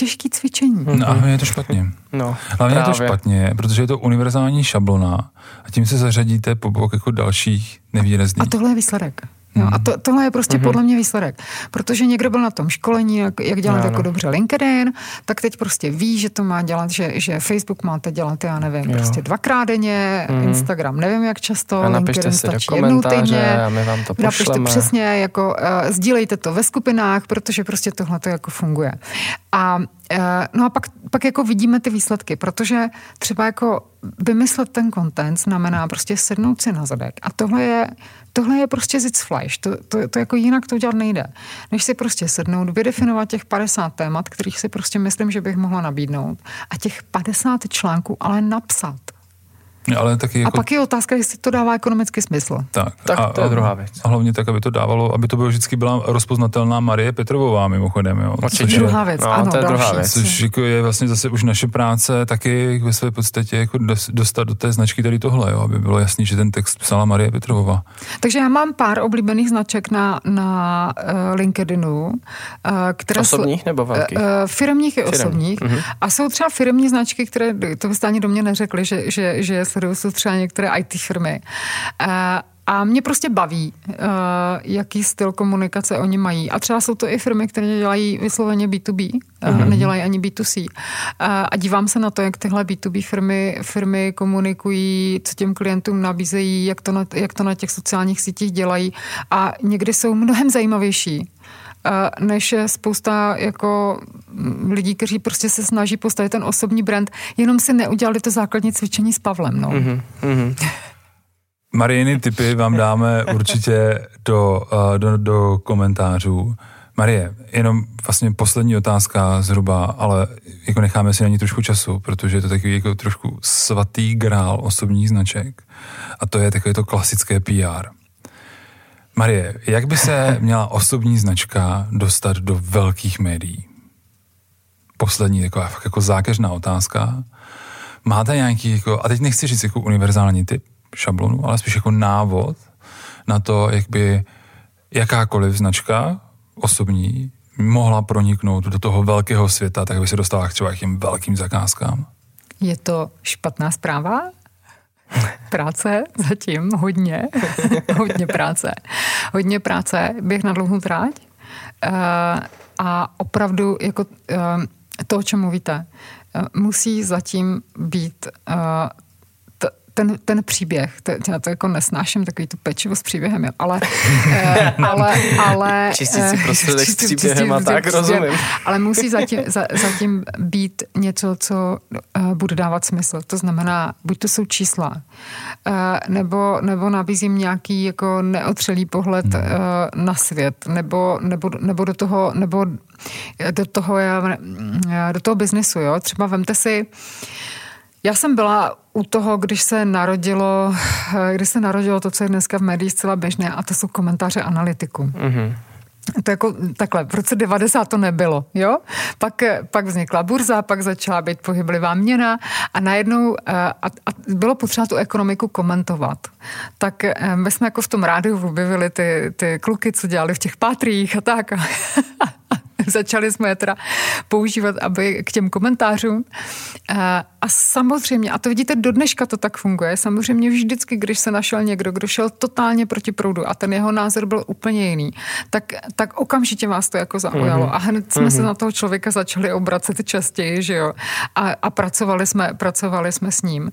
těžký cvičení. No, ale je to špatně. No, Hlavně právě. je to špatně, protože je to univerzální šablona a tím se zařadíte po bok jako dalších nevýrazných. A tohle je výsledek. Jo, a to, tohle je prostě mm-hmm. podle mě výsledek. Protože někdo byl na tom školení, jak, jak dělat no, jako no. dobře LinkedIn, tak teď prostě ví, že to má dělat, že, že Facebook máte dělat, já nevím, jo. prostě dvakrát denně, mm-hmm. Instagram nevím jak často, a LinkedIn stačí jednou týdně. A my vám to Napište přesně, jako uh, sdílejte to ve skupinách, protože prostě tohle to jako funguje. A uh, no a pak, pak jako vidíme ty výsledky, protože třeba jako vymyslet ten content znamená prostě sednout si na zadek. A tohle je tohle je prostě flash. To, to, to jako jinak to dělat nejde. Než si prostě sednout, vydefinovat těch 50 témat, kterých si prostě myslím, že bych mohla nabídnout a těch 50 článků ale napsat. Ale taky jako... A pak je otázka, jestli to dává ekonomický smysl. Tak, tak a, to je druhá věc. A hlavně tak, aby to dávalo, aby to bylo vždycky byla rozpoznatelná Marie Petrovová mimochodem. Jo, Určitě. Druhá věc, no, ano, to je druhá věc. Což jako je vlastně zase už naše práce taky ve své podstatě jako dostat do té značky tady tohle, jo, aby bylo jasný, že ten text psala Marie Petrovová. Takže já mám pár oblíbených značek na, na uh, LinkedInu. Uh, které osobních nebo velkých? Uh, firmních i osobních. Mm-hmm. A jsou třeba firmní značky, které, to byste ani do mě neřekli, že, že, že sleduju, jsou třeba některé IT firmy. A, A mě prostě baví, uh, jaký styl komunikace oni mají. A třeba jsou to i firmy, které dělají vysloveně B2B, uh, nedělají ani B2C. Uh, a dívám se na to, jak tyhle B2B firmy, firmy komunikují, co těm klientům nabízejí, jak to, na, jak to na těch sociálních sítích dělají. A někdy jsou mnohem zajímavější než je spousta jako lidí, kteří prostě se snaží postavit ten osobní brand, jenom si neudělali to základní cvičení s Pavlem. No. Mm-hmm. Marijiny typy vám dáme určitě do, do, do komentářů. Marie, jenom vlastně poslední otázka zhruba, ale jako necháme si na ní trošku času, protože je to takový jako trošku svatý grál osobních značek a to je takové to klasické PR. Marie, jak by se měla osobní značka dostat do velkých médií? Poslední taková jako zákeřná otázka. Máte nějaký, jako, a teď nechci říct jako univerzální typ šablonu, ale spíš jako návod na to, jak by jakákoliv značka osobní mohla proniknout do toho velkého světa, tak by se dostala k třeba těm velkým zakázkám? Je to špatná zpráva? Práce zatím hodně, hodně práce. Hodně práce, běh na dlouhou tráť uh, a opravdu jako uh, to, o čem mluvíte, uh, musí zatím být ten, ten příběh, to, já to jako nesnáším, takový tu pečivo s příběhem, jo, ale, eh, ale, ale... Čistit si prostředek s příběhem a tak, rozumím. Ale musí zatím, za, zatím být něco, co uh, bude dávat smysl. To znamená, buď to jsou čísla, uh, nebo, nebo nabízím nějaký jako neotřelý pohled uh, na svět, nebo, nebo, nebo do toho, nebo do toho, do toho biznesu, jo. Třeba vemte si, já jsem byla u toho, když se narodilo, když se narodilo to, co je dneska v médiích zcela běžné, a to jsou komentáře analytiků. Mm-hmm. To jako takhle, v roce 90 to nebylo, jo? Pak, pak vznikla burza, pak začala být pohyblivá měna a najednou eh, a, a bylo potřeba tu ekonomiku komentovat. Tak eh, my jsme jako v tom rádiu objevili ty, ty kluky, co dělali v těch pátrích a tak. Začali jsme je teda používat, aby k těm komentářům. Eh, a samozřejmě, a to vidíte, do dneška to tak funguje, samozřejmě vždycky, když se našel někdo, kdo šel totálně proti proudu a ten jeho názor byl úplně jiný, tak, tak okamžitě vás to jako zaujalo. Mm-hmm. A hned jsme mm-hmm. se mhm. na toho člověka začali obracet častěji, že jo. A, a pracovali, jsme, pracovali jsme s ním.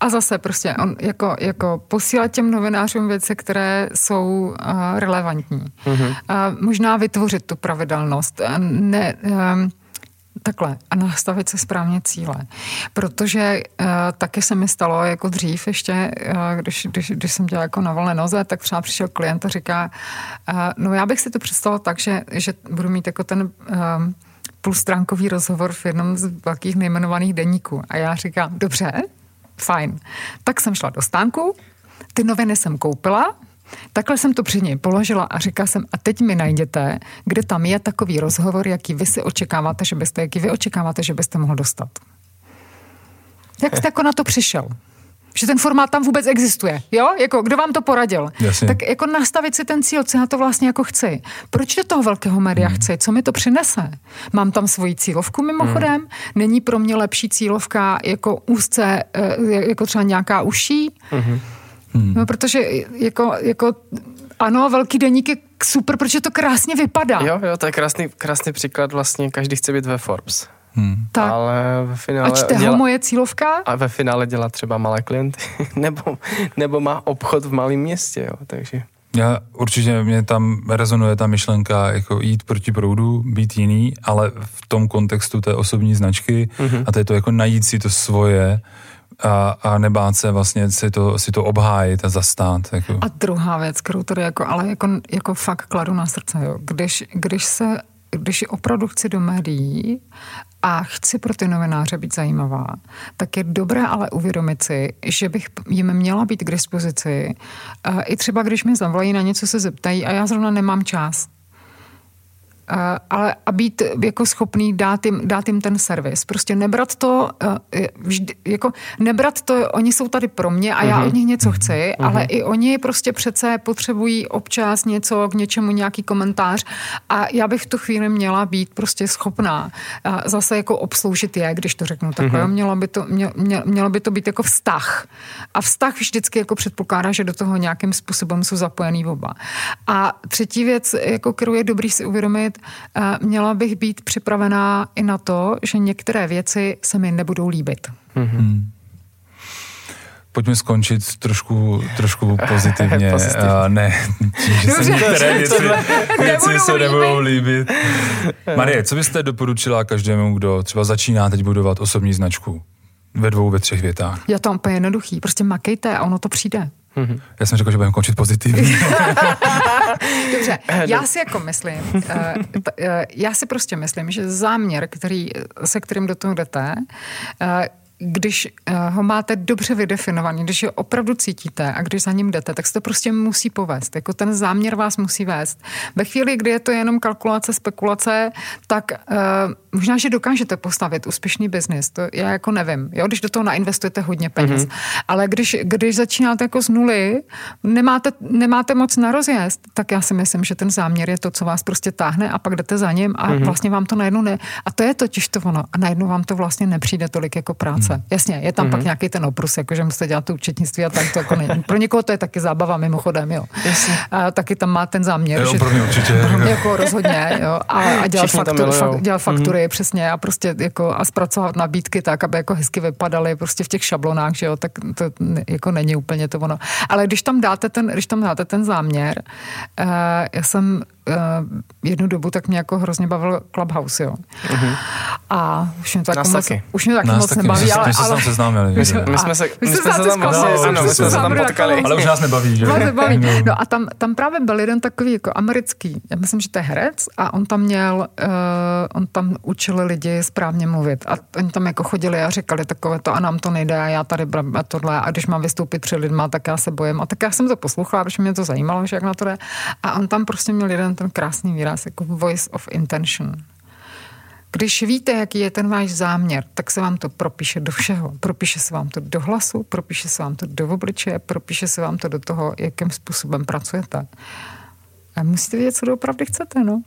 A zase prostě on jako, jako posílat těm novinářům věci, které jsou uh, relevantní. Mm-hmm. Uh, možná vytvořit tu pravidelnost ne, um, takhle a nastavit se správně cíle. Protože uh, taky se mi stalo jako dřív ještě, uh, když, když, když jsem dělala jako na volné noze, tak třeba přišel klient a říká, uh, no já bych si to představil tak, že, že budu mít jako ten um, půlstránkový rozhovor v jednom z velkých nejmenovaných denníků. A já říkám, dobře, fajn. Tak jsem šla do stánku, ty noviny jsem koupila, Takhle jsem to před něj položila a říkala jsem, a teď mi najděte, kde tam je takový rozhovor, jaký vy si očekáváte, že byste, jaký vy očekáváte, že byste mohl dostat. Jak jste jako na to přišel? Že ten formát tam vůbec existuje, jo? Jako, kdo vám to poradil? Jasně. Tak jako nastavit si ten cíl, co já to vlastně jako chci. Proč do toho velkého média mm. chci? Co mi to přinese? Mám tam svoji cílovku mimochodem? Mm. Není pro mě lepší cílovka jako úzce, eh, jako třeba nějaká uší? Mm. Hmm. No, protože jako, jako ano, velký deník je super, protože to krásně vypadá. Jo, jo, to je krásný, krásný příklad vlastně, každý chce být ve Forbes. Hmm. Tak. Ale ve finále... A dělá, moje cílovka? A ve finále dělá třeba malé klienty, nebo, nebo má obchod v malém městě, jo, takže... Já určitě mě tam rezonuje ta myšlenka jako jít proti proudu, být jiný, ale v tom kontextu té osobní značky mm-hmm. a to je to jako najít si to svoje, a, a nebát se vlastně si to, si to obhájit a zastát. Jako. A druhá věc, kterou tady jako, ale jako, jako fakt kladu na srdce, jo. Když, když se když opravdu chci do médií a chci pro ty novináře být zajímavá, tak je dobré ale uvědomit si, že bych jim měla být k dispozici. I třeba, když mi zavolají na něco, se zeptají a já zrovna nemám čas ale a být jako schopný dát jim, dát jim ten servis. Prostě nebrat to, vždy, jako nebrat to, oni jsou tady pro mě a já uh-huh. od nich něco chci, uh-huh. ale i oni prostě přece potřebují občas něco k něčemu, nějaký komentář a já bych v tu chvíli měla být prostě schopná zase jako obsloužit je, když to řeknu takhle. Uh-huh. Mělo, by to, mě, mělo by to být jako vztah. A vztah vždycky jako předpokládá, že do toho nějakým způsobem jsou zapojený oba. A třetí věc, jako kterou je dobrý si uvědomit, měla bych být připravená i na to, že některé věci se mi nebudou líbit. Mm-hmm. Pojďme skončit trošku, trošku pozitivně. uh, ne, tím, že se některé věci, věci se nebudou líbit. Marie, co byste doporučila každému, kdo třeba začíná teď budovat osobní značku? Ve dvou, ve třech větách. Já to úplně jednoduchý. Prostě makejte a ono to přijde. Mm-hmm. Já jsem řekl, že budeme končit pozitivně. Dobře, já si jako myslím, uh, uh, já si prostě myslím, že záměr, který, se kterým do toho jdete, uh, když uh, ho máte dobře vydefinovaný, když ho opravdu cítíte a když za ním jdete, tak se to prostě musí povést. Jako ten záměr vás musí vést. Ve chvíli, kdy je to jenom kalkulace, spekulace, tak uh, možná, že dokážete postavit úspěšný biznis. To já jako nevím, jo, když do toho nainvestujete hodně peněz. Mm-hmm. Ale když, když začínáte jako z nuly, nemáte, nemáte moc na rozjezd, tak já si myslím, že ten záměr je to, co vás prostě táhne a pak jdete za ním a mm-hmm. vlastně vám to najednou ne... A to je totiž to ono. A najednou vám to vlastně nepřijde tolik jako práce. Mm-hmm. Jasně, je tam mm-hmm. pak mhm. nějaký ten oprus, jako že musíte dělat to účetnictví a tak to jako není. Pro někoho to je taky zábava mimochodem, jo. Jasně. A taky tam má ten záměr. Jo, že, pro mě určitě. Pro mě jako rozhodně, jo. A, a dělat, faktur, fak, dělat faktury, mm-hmm. přesně, a prostě jako a zpracovat nabídky tak, aby jako hezky vypadaly prostě v těch šablonách, že jo, tak to jako není úplně to ono. Ale když tam dáte ten, když tam dáte ten záměr, uh, já jsem jednu dobu tak mě jako hrozně bavil Clubhouse, jo. Uh-huh. A už mě to taky moc, už mě taky nás moc taky. nebaví, my ale... My jsme se tam seznámili. My, jsme, my jsme se, my jsme se tam, ano, my jsme se tam potkali. Ale už nás nebaví, že? Vás nebaví. No a tam, tam právě byl jeden takový jako americký, já myslím, že to je herec a on tam měl, uh, on tam učil lidi správně mluvit a oni tam jako chodili a říkali takové to a nám to nejde a já tady a tohle a když mám vystoupit před lidma, tak já se bojím. A tak já jsem to poslouchala, protože mě to zajímalo, že jak na to jde. A on tam prostě měl jeden ten krásný výraz, jako voice of intention. Když víte, jaký je ten váš záměr, tak se vám to propíše do všeho. Propíše se vám to do hlasu, propíše se vám to do obličeje, propíše se vám to do toho, jakým způsobem pracujete. A musíte vědět, co doopravdy chcete, no.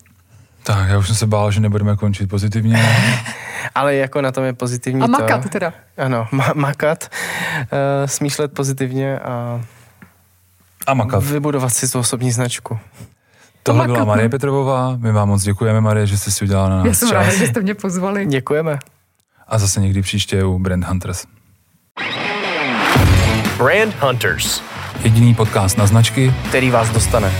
Tak, já už jsem se bál, že nebudeme končit pozitivně. Ale jako na tom je pozitivní A makat to, teda. Ano, ma- makat, uh, smýšlet pozitivně a, a makat. vybudovat si tu osobní značku. Tohle byla Marie Petrovová, my vám moc děkujeme, Marie, že jste si udělala na nás Já jsem ráda, že jste mě pozvali. Děkujeme. A zase někdy příště u Brand Hunters. Brand Hunters. Jediný podcast na značky, který vás dostane.